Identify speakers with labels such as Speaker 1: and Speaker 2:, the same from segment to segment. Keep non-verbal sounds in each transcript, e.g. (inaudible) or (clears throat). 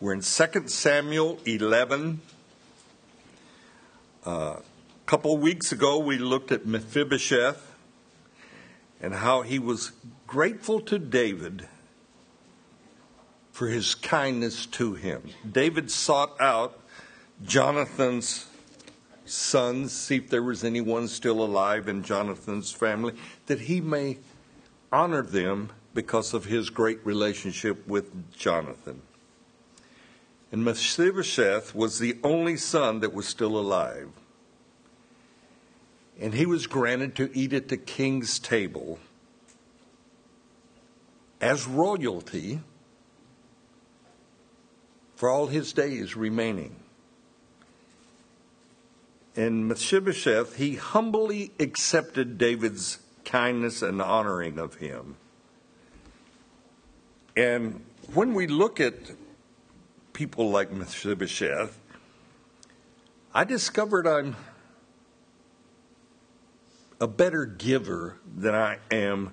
Speaker 1: We're in 2 Samuel 11. Uh, a couple of weeks ago, we looked at Mephibosheth and how he was grateful to David for his kindness to him. David sought out Jonathan's sons, see if there was anyone still alive in Jonathan's family, that he may honor them because of his great relationship with Jonathan. And Mephibosheth was the only son that was still alive. And he was granted to eat at the king's table as royalty for all his days remaining. And Mephibosheth, he humbly accepted David's kindness and honoring of him. And when we look at people like Mephibosheth, I discovered I'm a better giver than I am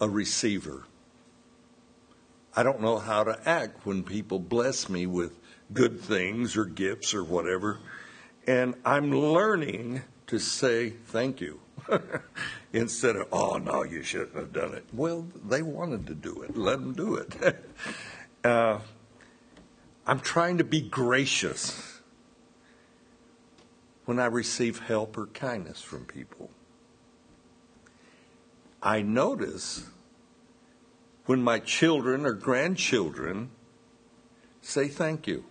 Speaker 1: a receiver. I don't know how to act when people bless me with good things or gifts or whatever. And I'm learning to say thank you (laughs) instead of, oh, no, you shouldn't have done it. Well, they wanted to do it. Let them do it. (laughs) uh, I'm trying to be gracious when I receive help or kindness from people. I notice when my children or grandchildren say thank you.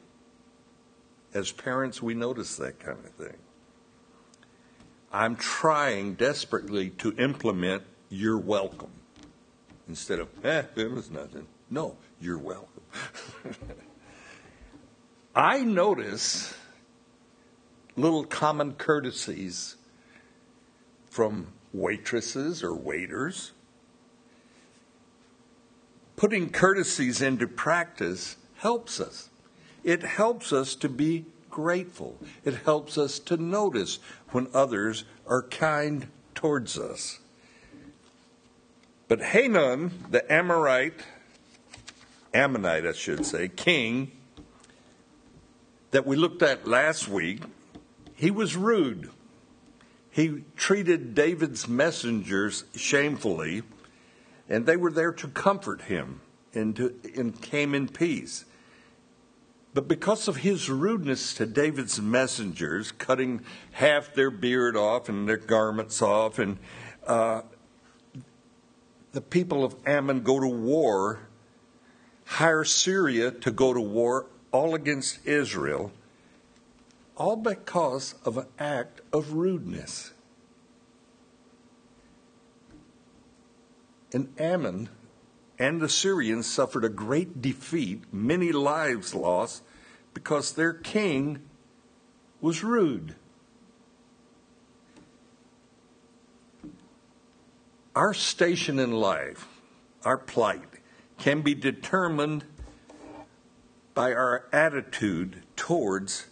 Speaker 1: As parents, we notice that kind of thing. I'm trying desperately to implement you're welcome instead of, eh, it was nothing. No, you're welcome. (laughs) I notice little common courtesies from waitresses or waiters. Putting courtesies into practice helps us. It helps us to be grateful. It helps us to notice when others are kind towards us. But Hanun, the Amorite, Ammonite, I should say, king that we looked at last week, he was rude. He treated David's messengers shamefully, and they were there to comfort him and, to, and came in peace. But because of his rudeness to David's messengers, cutting half their beard off and their garments off, and uh, the people of Ammon go to war, hire Syria to go to war all against Israel, all because of an act of rudeness. And Ammon and the Syrians suffered a great defeat, many lives lost, because their king was rude. Our station in life, our plight, can be determined by our attitude towards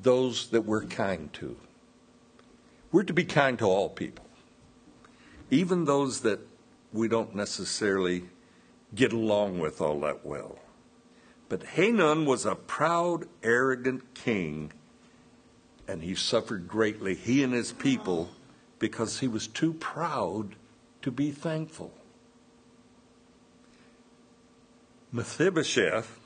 Speaker 1: those that we're kind to. We're to be kind to all people, even those that we don't necessarily get along with all that well. But Hanun was a proud, arrogant king, and he suffered greatly, he and his people, because he was too proud to be thankful. Mephibosheth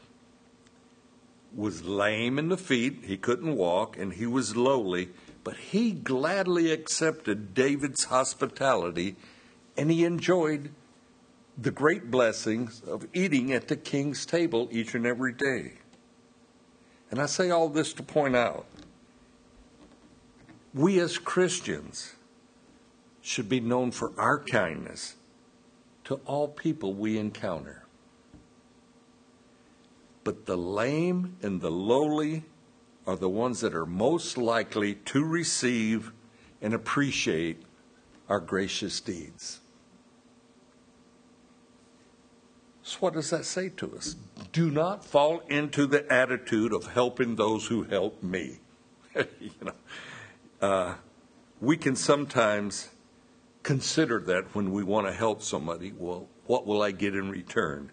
Speaker 1: was lame in the feet, he couldn't walk, and he was lowly, but he gladly accepted David's hospitality and he enjoyed the great blessings of eating at the king's table each and every day. And I say all this to point out we as Christians should be known for our kindness to all people we encounter. But the lame and the lowly are the ones that are most likely to receive and appreciate our gracious deeds. So, what does that say to us? Do not fall into the attitude of helping those who help me. (laughs) you know, uh, we can sometimes consider that when we want to help somebody. Well, what will I get in return?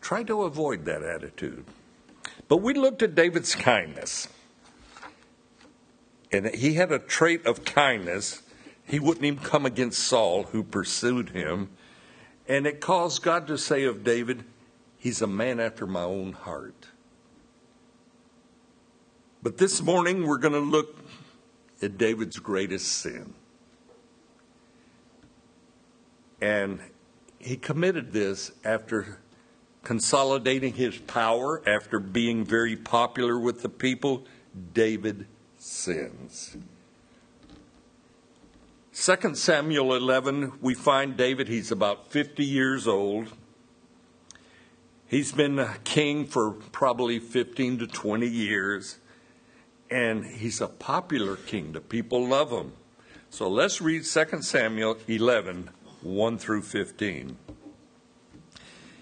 Speaker 1: Try to avoid that attitude. But we looked at David's kindness. And he had a trait of kindness. He wouldn't even come against Saul, who pursued him. And it caused God to say of David, He's a man after my own heart. But this morning we're going to look at David's greatest sin. And he committed this after consolidating his power, after being very popular with the people. David sins. 2 Samuel 11, we find David, he's about 50 years old. He's been king for probably 15 to 20 years, and he's a popular king. The people love him. So let's read 2 Samuel 11, 1 through 15.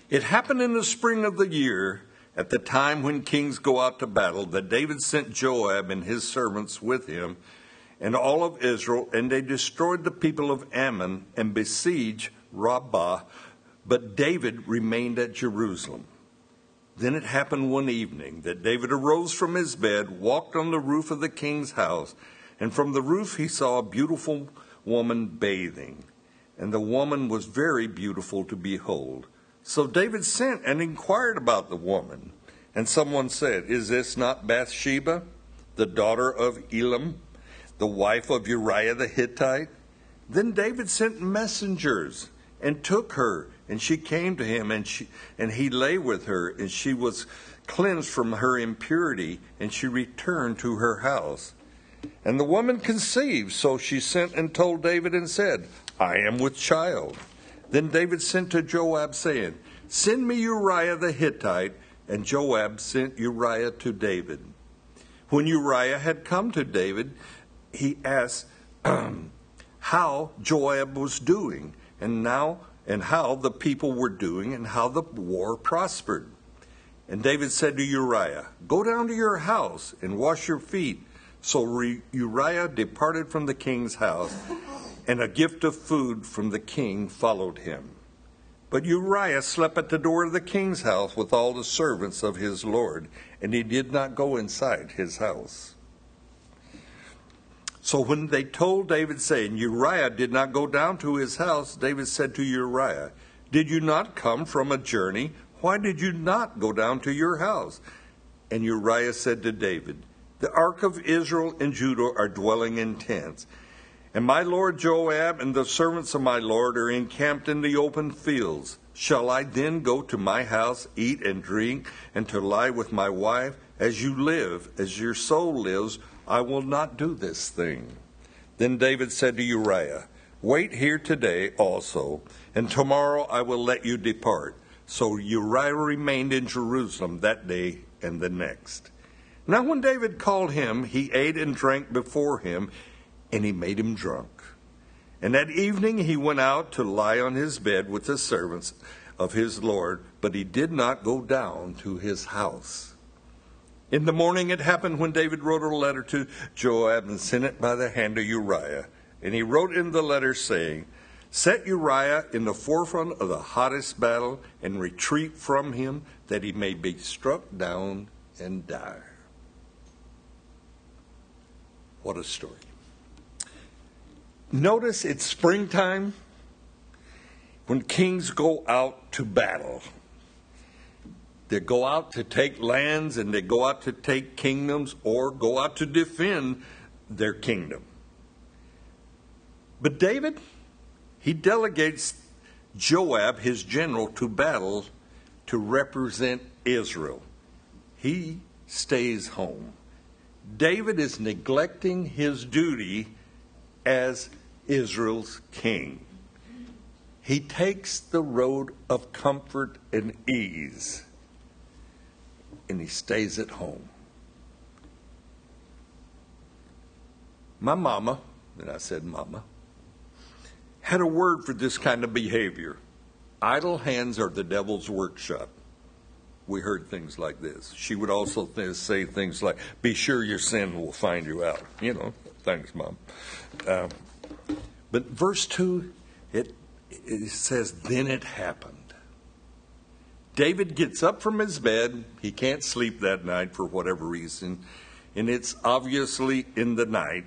Speaker 1: It happened in the spring of the year, at the time when kings go out to battle, that David sent Joab and his servants with him and all of Israel, and they destroyed the people of Ammon and besieged Rabbah but David remained at Jerusalem. Then it happened one evening that David arose from his bed, walked on the roof of the king's house, and from the roof he saw a beautiful woman bathing. And the woman was very beautiful to behold. So David sent and inquired about the woman. And someone said, Is this not Bathsheba, the daughter of Elam, the wife of Uriah the Hittite? Then David sent messengers and took her and she came to him, and, she, and he lay with her, and she was cleansed from her impurity, and she returned to her house. And the woman conceived, so she sent and told David and said, I am with child. Then David sent to Joab, saying, Send me Uriah the Hittite. And Joab sent Uriah to David. When Uriah had come to David, he asked (clears throat) how Joab was doing. And now and how the people were doing and how the war prospered. And David said to Uriah, Go down to your house and wash your feet. So Uriah departed from the king's house, and a gift of food from the king followed him. But Uriah slept at the door of the king's house with all the servants of his lord, and he did not go inside his house. So when they told David, saying, Uriah did not go down to his house, David said to Uriah, Did you not come from a journey? Why did you not go down to your house? And Uriah said to David, The ark of Israel and Judah are dwelling in tents. And my lord Joab and the servants of my lord are encamped in the open fields. Shall I then go to my house, eat and drink, and to lie with my wife? As you live, as your soul lives, I will not do this thing. Then David said to Uriah, Wait here today also, and tomorrow I will let you depart. So Uriah remained in Jerusalem that day and the next. Now, when David called him, he ate and drank before him, and he made him drunk. And that evening he went out to lie on his bed with the servants of his Lord, but he did not go down to his house. In the morning it happened when David wrote a letter to Joab and sent it by the hand of Uriah. And he wrote in the letter saying, Set Uriah in the forefront of the hottest battle and retreat from him that he may be struck down and die. What a story. Notice it's springtime when kings go out to battle. They go out to take lands and they go out to take kingdoms or go out to defend their kingdom. But David, he delegates Joab, his general, to battle to represent Israel. He stays home. David is neglecting his duty as Israel's king. He takes the road of comfort and ease and he stays at home. My mama, and I said mama, had a word for this kind of behavior. Idle hands are the devil's workshop. We heard things like this. She would also th- say things like, Be sure your sin will find you out. You know, thanks, Mom. Uh, but verse 2, it, it says, Then it happened David gets up from his bed. He can't sleep that night for whatever reason, and it's obviously in the night.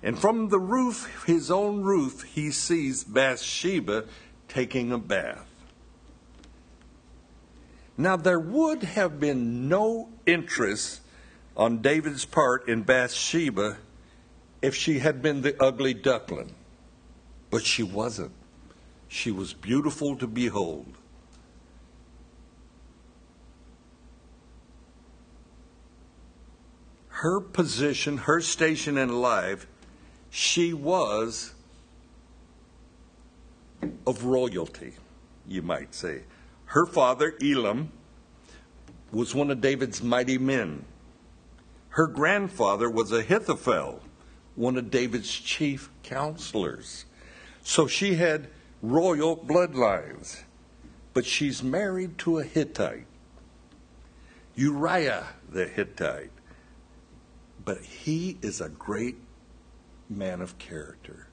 Speaker 1: And from the roof, his own roof, he sees Bathsheba taking a bath. Now, there would have been no interest on David's part in Bathsheba if she had been the ugly duckling, but she wasn't. She was beautiful to behold. Her position, her station in life, she was of royalty, you might say. Her father, Elam, was one of David's mighty men. Her grandfather was Ahithophel, one of David's chief counselors. So she had royal bloodlines. But she's married to a Hittite, Uriah the Hittite. But he is a great man of character.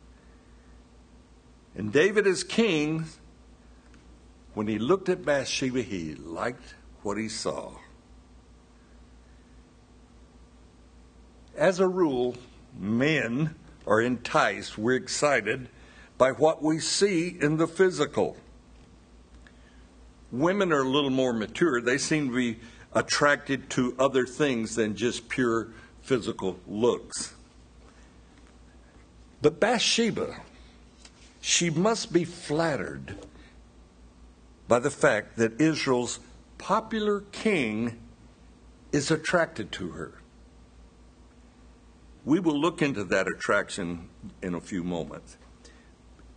Speaker 1: And David, as king, when he looked at Bathsheba, he liked what he saw. As a rule, men are enticed, we're excited by what we see in the physical. Women are a little more mature. They seem to be attracted to other things than just pure physical looks. But Bathsheba, she must be flattered by the fact that Israel's popular king is attracted to her. We will look into that attraction in a few moments.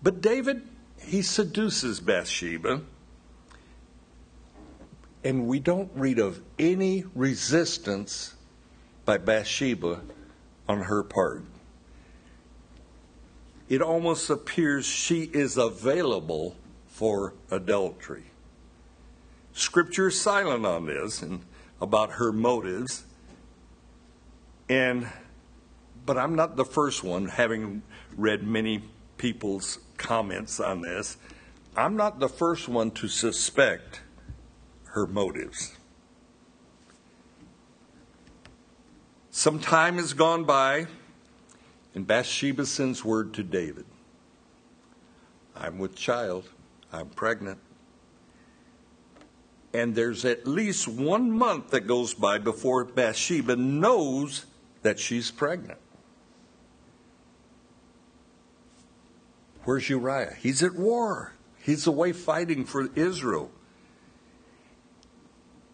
Speaker 1: But David, he seduces Bathsheba, and we don't read of any resistance by Bathsheba on her part. It almost appears she is available for adultery. Scripture is silent on this and about her motives. And but I'm not the first one having read many people's comments on this. I'm not the first one to suspect her motives. Some time has gone by, and Bathsheba sends word to David I'm with child, I'm pregnant. And there's at least one month that goes by before Bathsheba knows that she's pregnant. Where's Uriah? He's at war. He's away fighting for Israel.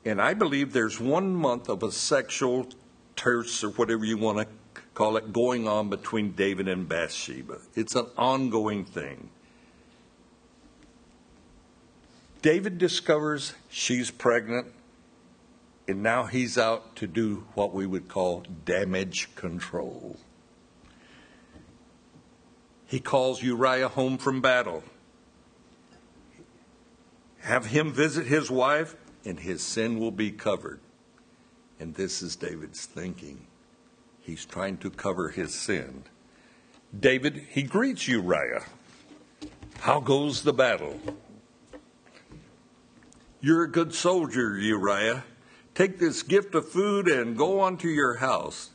Speaker 1: And I believe there's one month of a sexual terse or whatever you want to call it going on between David and Bathsheba. It's an ongoing thing. David discovers she's pregnant, and now he's out to do what we would call damage control. He calls Uriah home from battle. Have him visit his wife, and his sin will be covered. And this is David's thinking. He's trying to cover his sin. David, he greets Uriah. How goes the battle? You're a good soldier, Uriah. Take this gift of food and go on to your house.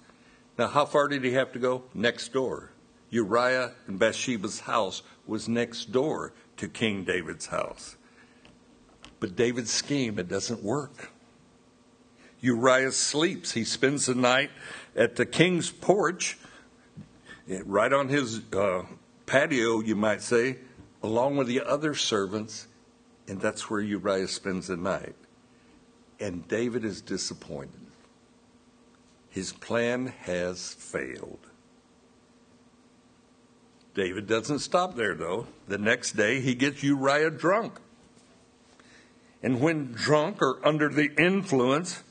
Speaker 1: Now, how far did he have to go? Next door. Uriah and Bathsheba's house was next door to King David's house. But David's scheme, it doesn't work. Uriah sleeps. He spends the night at the king's porch, right on his uh, patio, you might say, along with the other servants, and that's where Uriah spends the night. And David is disappointed. His plan has failed. David doesn't stop there, though. The next day, he gets Uriah drunk. And when drunk or under the influence,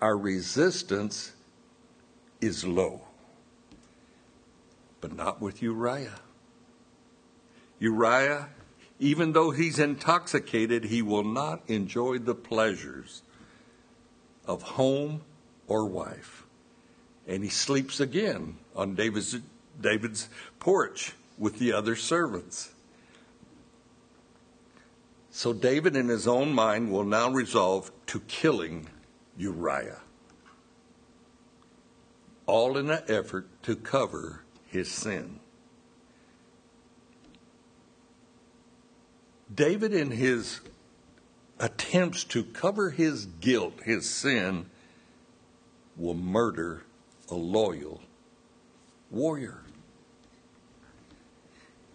Speaker 1: our resistance is low. But not with Uriah. Uriah, even though he's intoxicated, he will not enjoy the pleasures of home or wife. And he sleeps again on David's, David's porch with the other servants. So David, in his own mind, will now resolve to killing Uriah, all in an effort to cover his sin. David, in his attempts to cover his guilt, his sin, will murder a loyal warrior.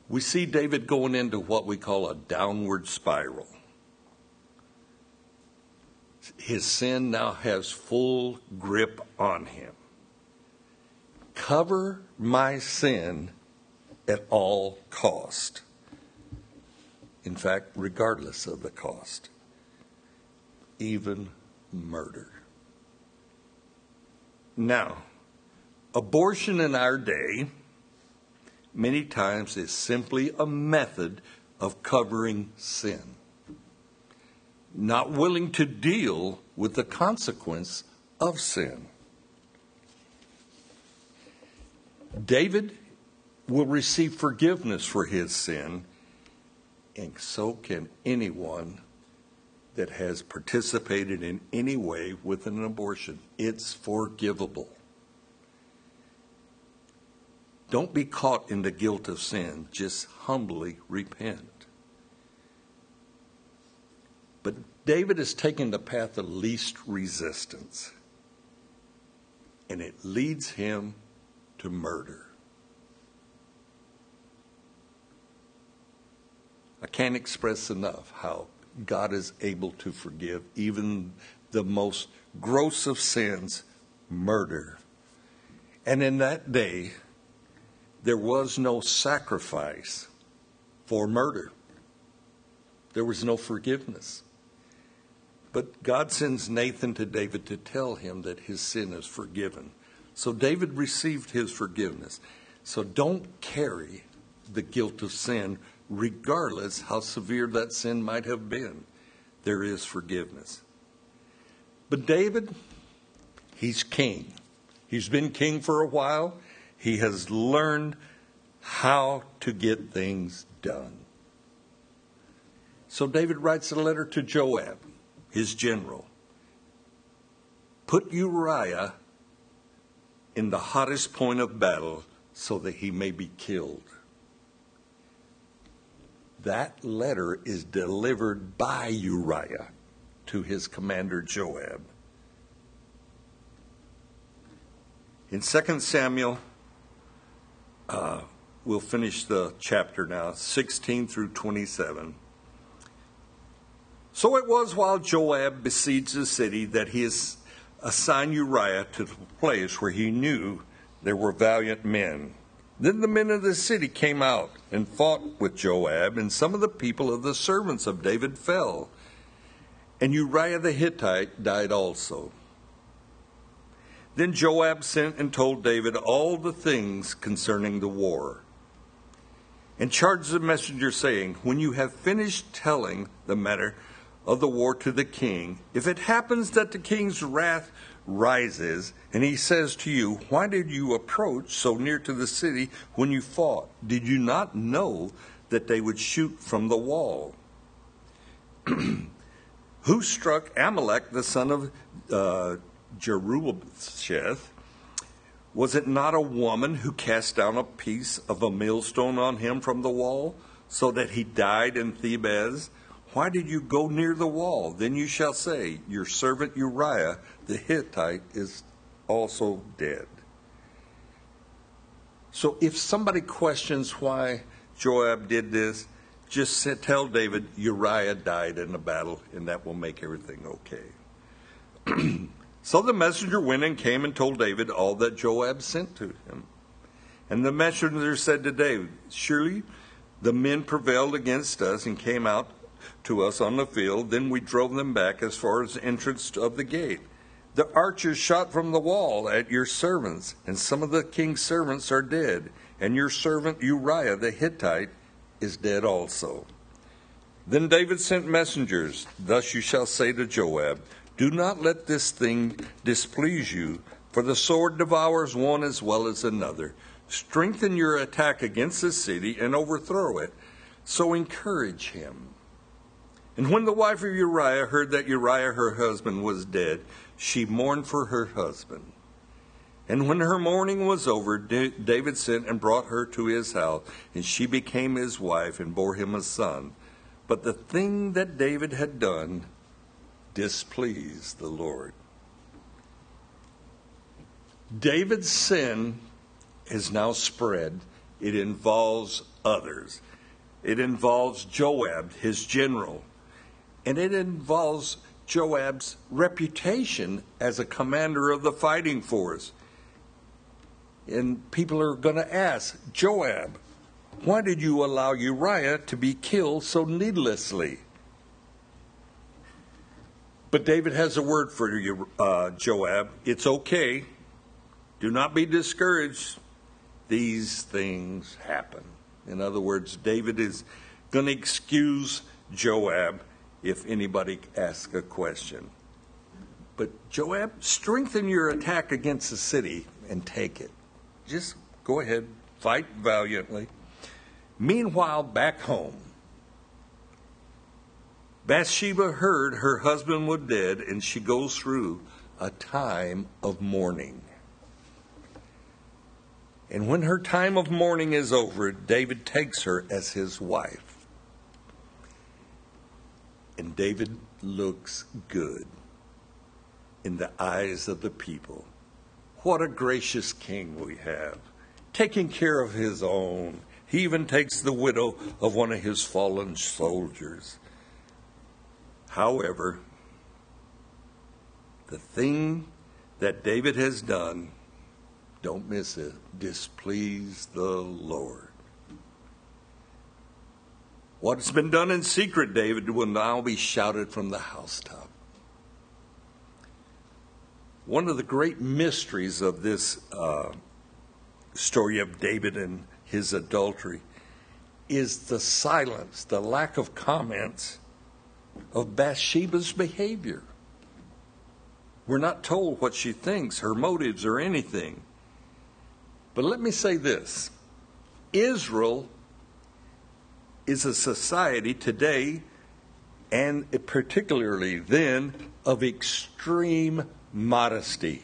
Speaker 1: We see David going into what we call a downward spiral. His sin now has full grip on him. Cover my sin at all cost. In fact, regardless of the cost, even murder. Now, abortion in our day many times is simply a method of covering sin, not willing to deal with the consequence of sin. David will receive forgiveness for his sin, and so can anyone that has participated in any way with an abortion. It's forgivable. Don't be caught in the guilt of sin. Just humbly repent. But David is taking the path of least resistance, and it leads him to murder. Can't express enough how God is able to forgive even the most gross of sins, murder. And in that day, there was no sacrifice for murder. There was no forgiveness. But God sends Nathan to David to tell him that his sin is forgiven. So David received his forgiveness. So don't carry the guilt of sin, regardless how severe that sin might have been. There is forgiveness. But David, he's king. He's been king for a while. He has learned how to get things done. So David writes a letter to Joab, his general. Put Uriah in the hottest point of battle so that he may be killed. That letter is delivered by Uriah to his commander Joab. In 2 Samuel uh, we'll finish the chapter now, 16 through 27. So it was while Joab besieged the city that he assigned Uriah to the place where he knew there were valiant men. Then the men of the city came out and fought with Joab, and some of the people of the servants of David fell. And Uriah the Hittite died also. Then Joab sent and told David all the things concerning the war, and charged the messenger, saying, When you have finished telling the matter of the war to the king, if it happens that the king's wrath rises, and he says to you, Why did you approach so near to the city when you fought? Did you not know that they would shoot from the wall? (clears throat) Who struck Amalek, the son of uh, Jerubbesheth, was it not a woman who cast down a piece of a millstone on him from the wall, so that he died in Thebez? Why did you go near the wall? Then you shall say, Your servant Uriah the Hittite is also dead. So if somebody questions why Joab did this, just tell David Uriah died in the battle, and that will make everything okay. (clears throat) So the messenger went and came and told David all that Joab sent to him. And the messenger said to David, Surely the men prevailed against us and came out to us on the field. Then we drove them back as far as the entrance of the gate. The archers shot from the wall at your servants, and some of the king's servants are dead, and your servant Uriah the Hittite is dead also. Then David sent messengers. Thus you shall say to Joab, do not let this thing displease you, for the sword devours one as well as another. Strengthen your attack against the city and overthrow it. So encourage him. And when the wife of Uriah heard that Uriah her husband was dead, she mourned for her husband. And when her mourning was over, David sent and brought her to his house, and she became his wife and bore him a son. But the thing that David had done displeased the Lord. David's sin is now spread. It involves others. It involves Joab, his general, and it involves Joab's reputation as a commander of the fighting force. And people are going to ask, Joab, why did you allow Uriah to be killed so needlessly? But David has a word for you, uh, Joab. It's okay. Do not be discouraged. These things happen. In other words, David is going to excuse Joab if anybody asks a question. But Joab, strengthen your attack against the city and take it. Just go ahead, fight valiantly. Meanwhile, back home, Bathsheba heard her husband was dead, and she goes through a time of mourning. And when her time of mourning is over, David takes her as his wife. And David looks good in the eyes of the people. What a gracious king we have, taking care of his own. He even takes the widow of one of his fallen soldiers. However, the thing that David has done don't miss it. Displease the Lord. What has been done in secret, David, will now be shouted from the housetop. One of the great mysteries of this uh, story of David and his adultery is the silence, the lack of comments of Bathsheba's behavior. We're not told what she thinks, her motives, or anything. But let me say this Israel is a society today, and particularly then, of extreme modesty.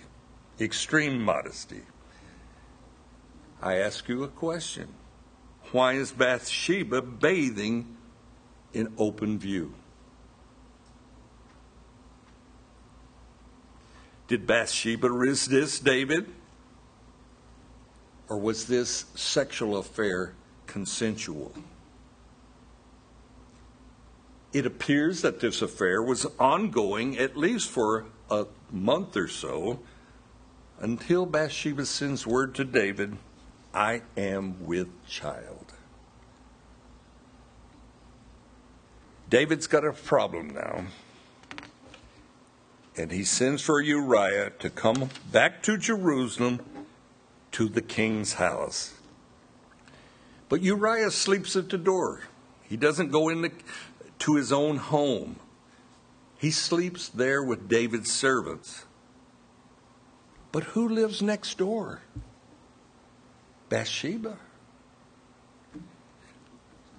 Speaker 1: Extreme modesty. I ask you a question. Why is Bathsheba bathing in open view? Did Bathsheba resist David? Or was this sexual affair consensual? It appears that this affair was ongoing at least for a month or so until Bathsheba sends word to David, I am with child. David's got a problem now. And he sends for Uriah to come back to Jerusalem to the king's house. But Uriah sleeps at the door. He doesn't go into to his own home. He sleeps there with David's servants. But who lives next door? Bathsheba.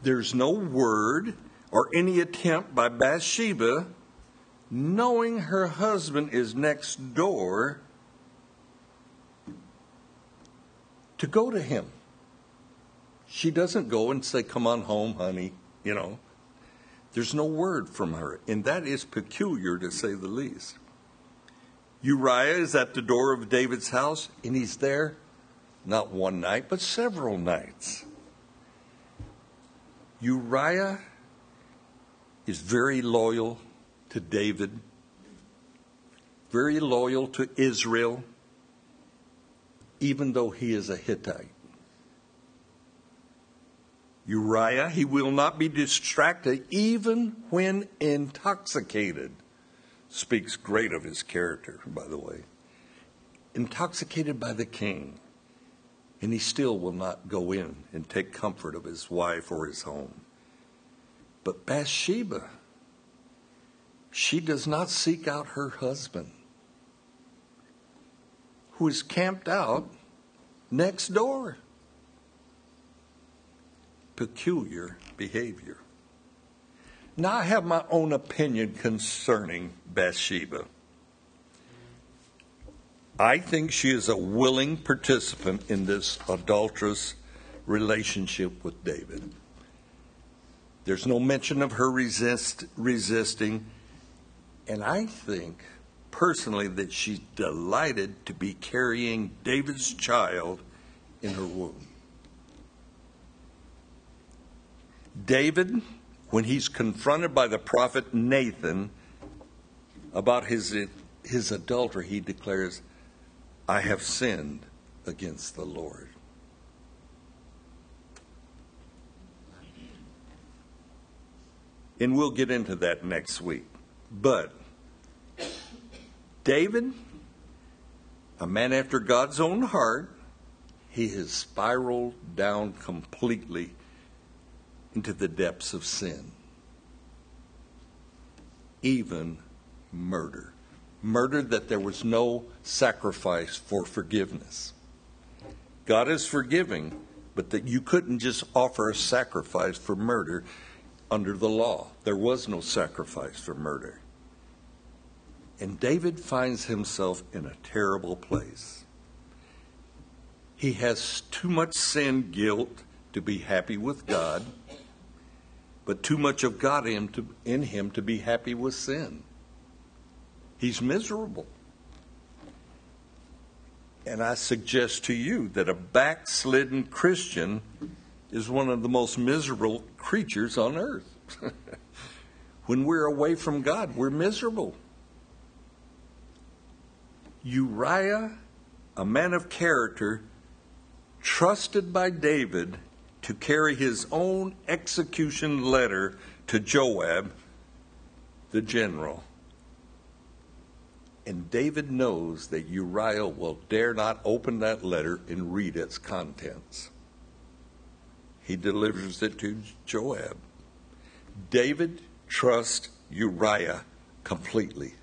Speaker 1: There's no word or any attempt by Bathsheba, knowing her husband is next door, to go to him. She doesn't go and say, Come on home, honey, you know. There's no word from her, and that is peculiar to say the least. Uriah is at the door of David's house, and he's there not one night, but several nights. Uriah is very loyal to David, very loyal to Israel even though he is a Hittite. Uriah, he will not be distracted even when intoxicated. Speaks great of his character, by the way. Intoxicated by the king, and he still will not go in and take comfort of his wife or his home. But Bathsheba, she does not seek out her husband who is camped out next door. Peculiar behavior. Now, I have my own opinion concerning Bathsheba. I think she is a willing participant in this adulterous relationship with David. There's no mention of her resist, resisting. And I think personally that she's delighted to be carrying David's child in her womb. David, when he's confronted by the prophet Nathan about his, his adultery, he declares, I have sinned against the Lord. And we'll get into that next week. But David, a man after God's own heart, he has spiraled down completely into the depths of sin, even murder. Murder that there was no sacrifice for forgiveness. God is forgiving, but that you couldn't just offer a sacrifice for murder under the law. There was no sacrifice for murder. And David finds himself in a terrible place. He has too much sin guilt to be happy with God, but too much of God in, to, in him to be happy with sin. He's miserable. And I suggest to you that a backslidden Christian is one of the most miserable creatures on earth. (laughs) when we're away from God, we're miserable. Uriah, a man of character, trusted by David to carry his own execution letter to Joab, the general. And David knows that Uriah will dare not open that letter and read its contents. He delivers it to Joab. David trusts Uriah completely.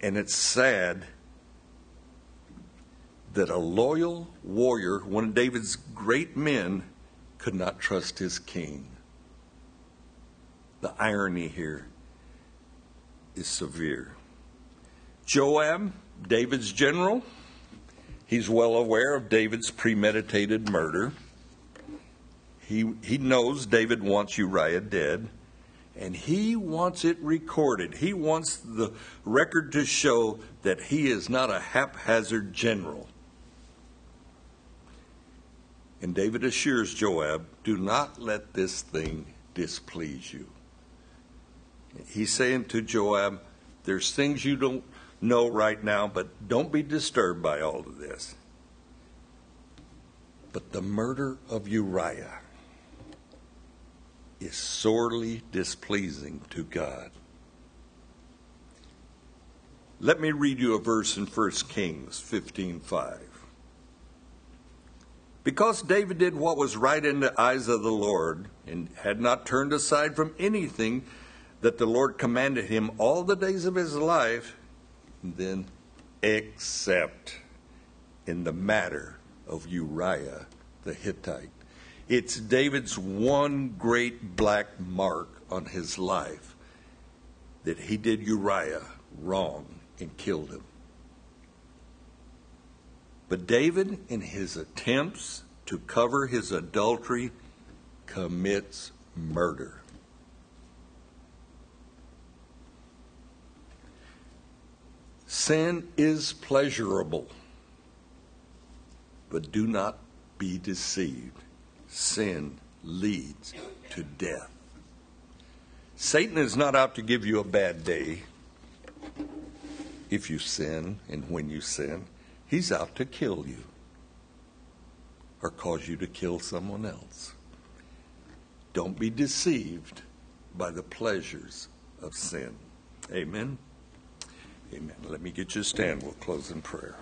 Speaker 1: And it's sad that a loyal warrior, one of David's great men, could not trust his king. The irony here is severe. Joab, David's general, he's well aware of David's premeditated murder. He, he knows David wants Uriah dead and he wants it recorded. He wants the record to show that he is not a haphazard general. And David assures Joab, Do not let this thing displease you. He's saying to Joab, There's things you don't know right now, but don't be disturbed by all of this. But the murder of Uriah is sorely displeasing to God. Let me read you a verse in 1 Kings 15:5. Because David did what was right in the eyes of the Lord and had not turned aside from anything that the Lord commanded him all the days of his life, then except in the matter of Uriah the Hittite. It's David's one great black mark on his life that he did Uriah wrong and killed him. But David, in his attempts to cover his adultery, commits murder. Sin is pleasurable, but do not be deceived sin leads to death. Satan is not out to give you a bad day if you sin and when you sin. He's out to kill you or cause you to kill someone else. Don't be deceived by the pleasures of sin. Amen. Amen. Let me get you a stand. We'll close in prayer.